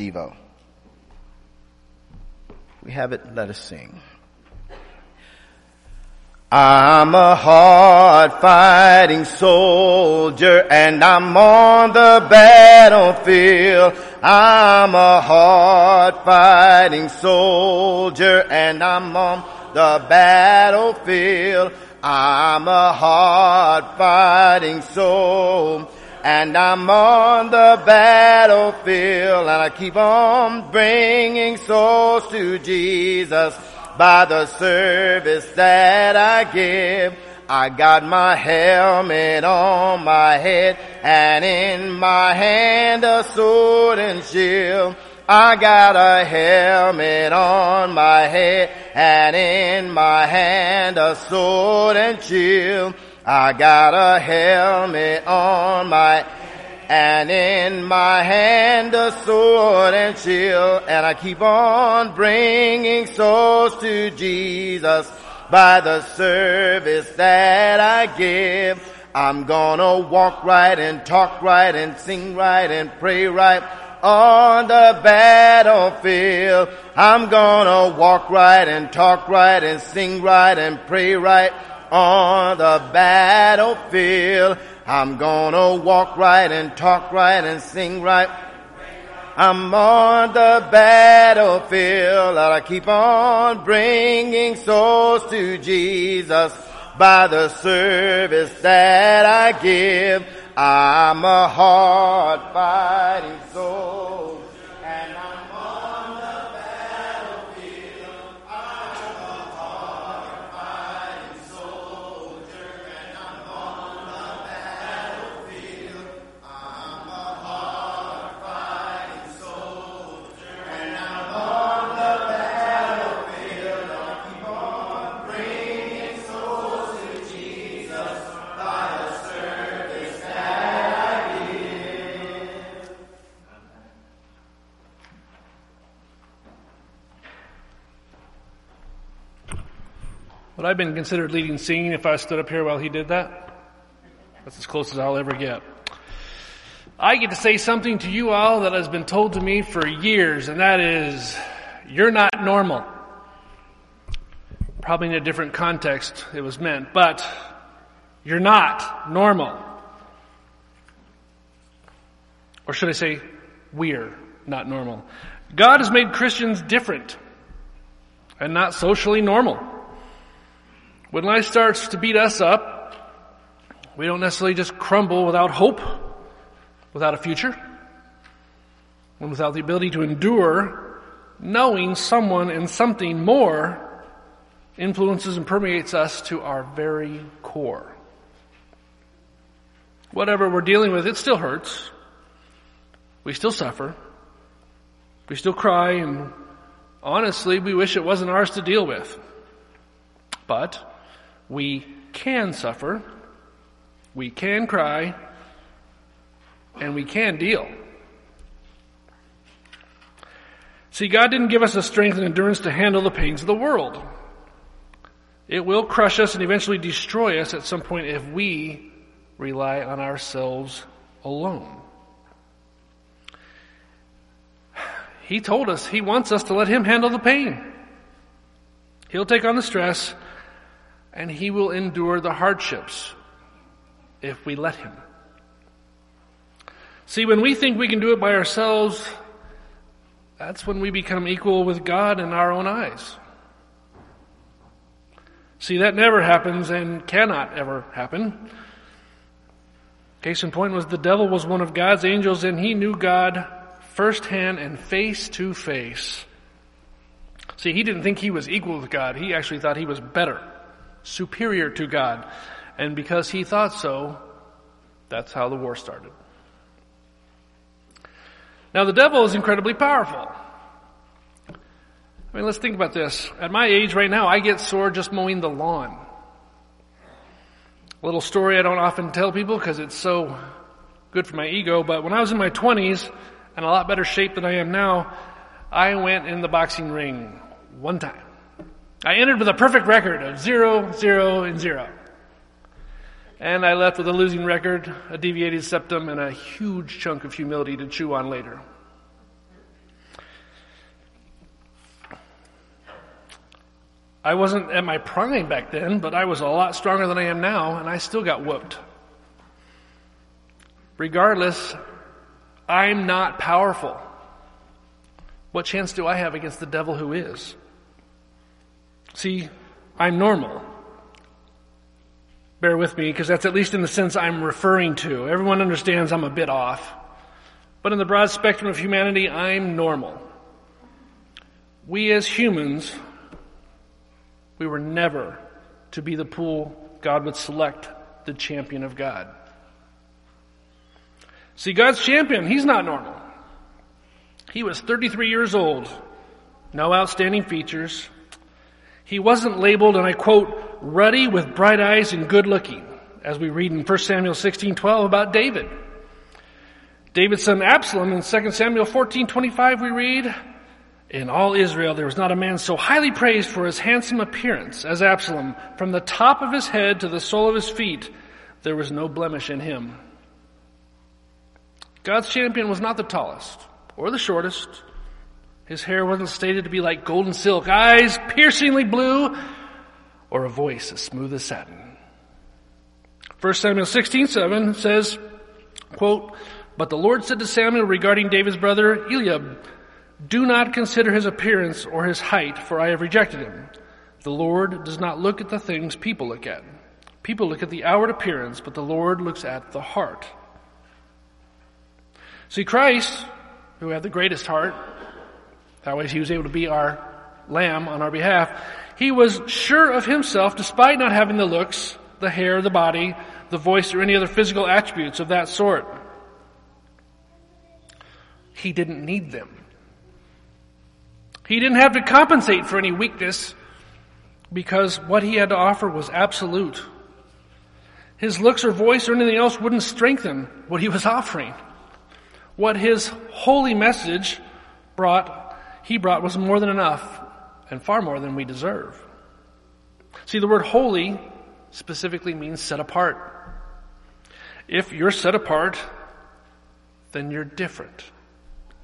Devo. We have it, let us sing. I'm a hard fighting soldier and I'm on the battlefield. I'm a hard fighting soldier and I'm on the battlefield. I'm a hard fighting soul and I'm on the battlefield and I keep on bringing souls to Jesus by the service that I give. I got my helmet on my head and in my hand a sword and shield. I got a helmet on my head and in my hand a sword and shield. I got a helmet on my and in my hand a sword and shield, and I keep on bringing souls to Jesus by the service that I give. I'm gonna walk right and talk right and sing right and pray right on the battlefield. I'm gonna walk right and talk right and sing right and pray right on the battlefield. I'm gonna walk right and talk right and sing right. I'm on the battlefield. That I keep on bringing souls to Jesus by the service that I give. I'm a hard fighting soul. Would I have been considered leading singing if I stood up here while he did that? That's as close as I'll ever get. I get to say something to you all that has been told to me for years, and that is, you're not normal. Probably in a different context it was meant, but you're not normal. Or should I say, we're not normal. God has made Christians different and not socially normal. When life starts to beat us up, we don't necessarily just crumble without hope, without a future, and without the ability to endure, knowing someone and something more influences and permeates us to our very core. Whatever we're dealing with, it still hurts. We still suffer. We still cry and honestly, we wish it wasn't ours to deal with. But we can suffer, we can cry, and we can deal. See, God didn't give us the strength and endurance to handle the pains of the world. It will crush us and eventually destroy us at some point if we rely on ourselves alone. He told us He wants us to let Him handle the pain. He'll take on the stress and he will endure the hardships if we let him. See, when we think we can do it by ourselves, that's when we become equal with God in our own eyes. See, that never happens and cannot ever happen. Case in point was the devil was one of God's angels and he knew God firsthand and face to face. See, he didn't think he was equal with God. He actually thought he was better superior to God. And because he thought so, that's how the war started. Now the devil is incredibly powerful. I mean, let's think about this. At my age right now, I get sore just mowing the lawn. A little story I don't often tell people because it's so good for my ego, but when I was in my 20s and a lot better shape than I am now, I went in the boxing ring one time. I entered with a perfect record of zero, zero, and zero. And I left with a losing record, a deviated septum, and a huge chunk of humility to chew on later. I wasn't at my prime back then, but I was a lot stronger than I am now, and I still got whooped. Regardless, I'm not powerful. What chance do I have against the devil who is? See, I'm normal. Bear with me, because that's at least in the sense I'm referring to. Everyone understands I'm a bit off. But in the broad spectrum of humanity, I'm normal. We as humans, we were never to be the pool God would select the champion of God. See, God's champion, he's not normal. He was 33 years old, no outstanding features. He wasn't labeled, and I quote, ruddy with bright eyes and good looking, as we read in 1 Samuel 16, 12 about David. David's son Absalom in 2 Samuel 14, 25 we read, in all Israel there was not a man so highly praised for his handsome appearance as Absalom. From the top of his head to the sole of his feet, there was no blemish in him. God's champion was not the tallest or the shortest. His hair wasn't stated to be like golden silk, eyes piercingly blue, or a voice as smooth as satin. 1 Samuel 16, 7 says, quote, But the Lord said to Samuel regarding David's brother Eliab, Do not consider his appearance or his height, for I have rejected him. The Lord does not look at the things people look at. People look at the outward appearance, but the Lord looks at the heart. See, Christ, who had the greatest heart, that way he was able to be our lamb on our behalf, he was sure of himself despite not having the looks, the hair, the body, the voice, or any other physical attributes of that sort. He didn't need them. He didn't have to compensate for any weakness because what he had to offer was absolute. His looks or voice or anything else wouldn't strengthen what he was offering. What his holy message brought, he brought was more than enough and far more than we deserve. See, the word holy specifically means set apart. If you're set apart, then you're different.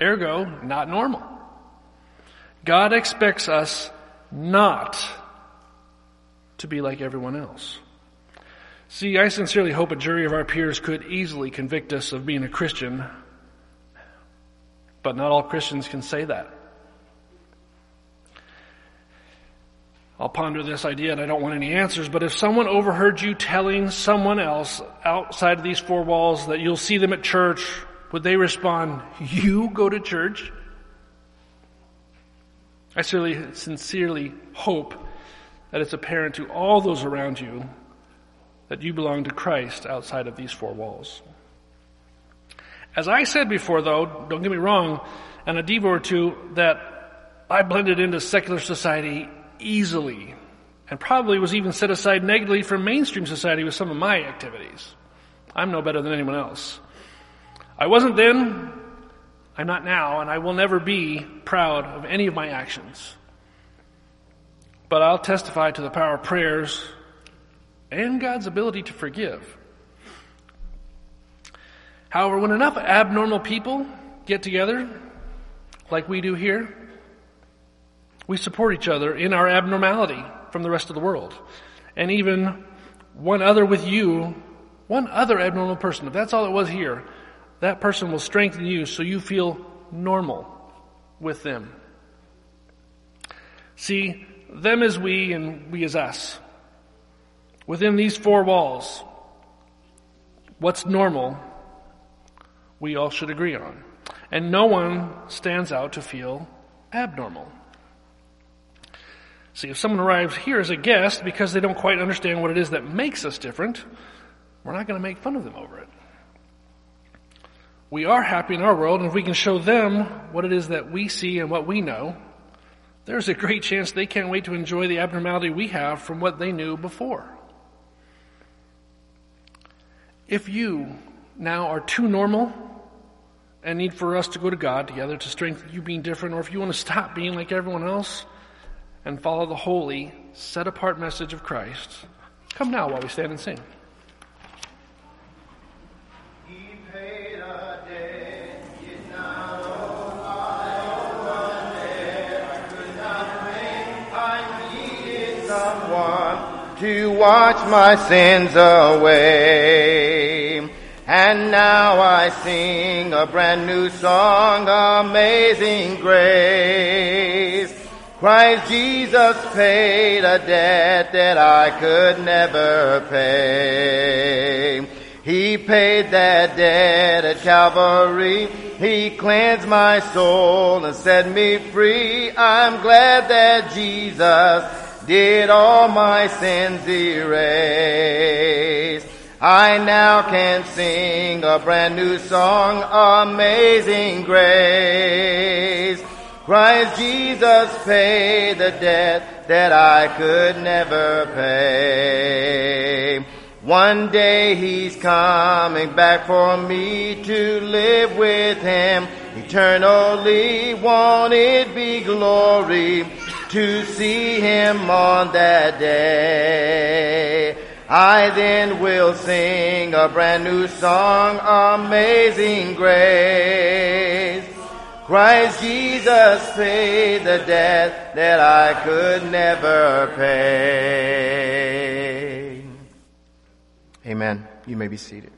Ergo, not normal. God expects us not to be like everyone else. See, I sincerely hope a jury of our peers could easily convict us of being a Christian, but not all Christians can say that. I'll ponder this idea and I don't want any answers, but if someone overheard you telling someone else outside of these four walls that you'll see them at church, would they respond, You go to church? I sincerely, sincerely hope that it's apparent to all those around you that you belong to Christ outside of these four walls. As I said before, though, don't get me wrong, and a devo or two, that I blended into secular society easily and probably was even set aside negatively from mainstream society with some of my activities. I'm no better than anyone else. I wasn't then, I'm not now, and I will never be proud of any of my actions. But I'll testify to the power of prayers and God's ability to forgive. However, when enough abnormal people get together, like we do here, we support each other in our abnormality from the rest of the world. And even one other with you, one other abnormal person, if that's all it was here, that person will strengthen you so you feel normal with them. See, them as we and we as us. Within these four walls, what's normal, we all should agree on. And no one stands out to feel abnormal. See, if someone arrives here as a guest because they don't quite understand what it is that makes us different, we're not going to make fun of them over it. We are happy in our world, and if we can show them what it is that we see and what we know, there's a great chance they can't wait to enjoy the abnormality we have from what they knew before. If you now are too normal and need for us to go to God together to strengthen you being different, or if you want to stop being like everyone else, and follow the holy, set apart message of Christ, come now while we stand and sing. To wash my sins away. And now I sing a brand new song, amazing grace. Christ Jesus paid a debt that I could never pay. He paid that debt at Calvary. He cleansed my soul and set me free. I'm glad that Jesus did all my sins erase. I now can sing a brand new song, Amazing Grace. Christ Jesus paid the debt that I could never pay. One day he's coming back for me to live with him eternally. Won't it be glory to see him on that day? I then will sing a brand new song, Amazing Grace. Christ Jesus paid the debt that I could never pay. Amen. You may be seated.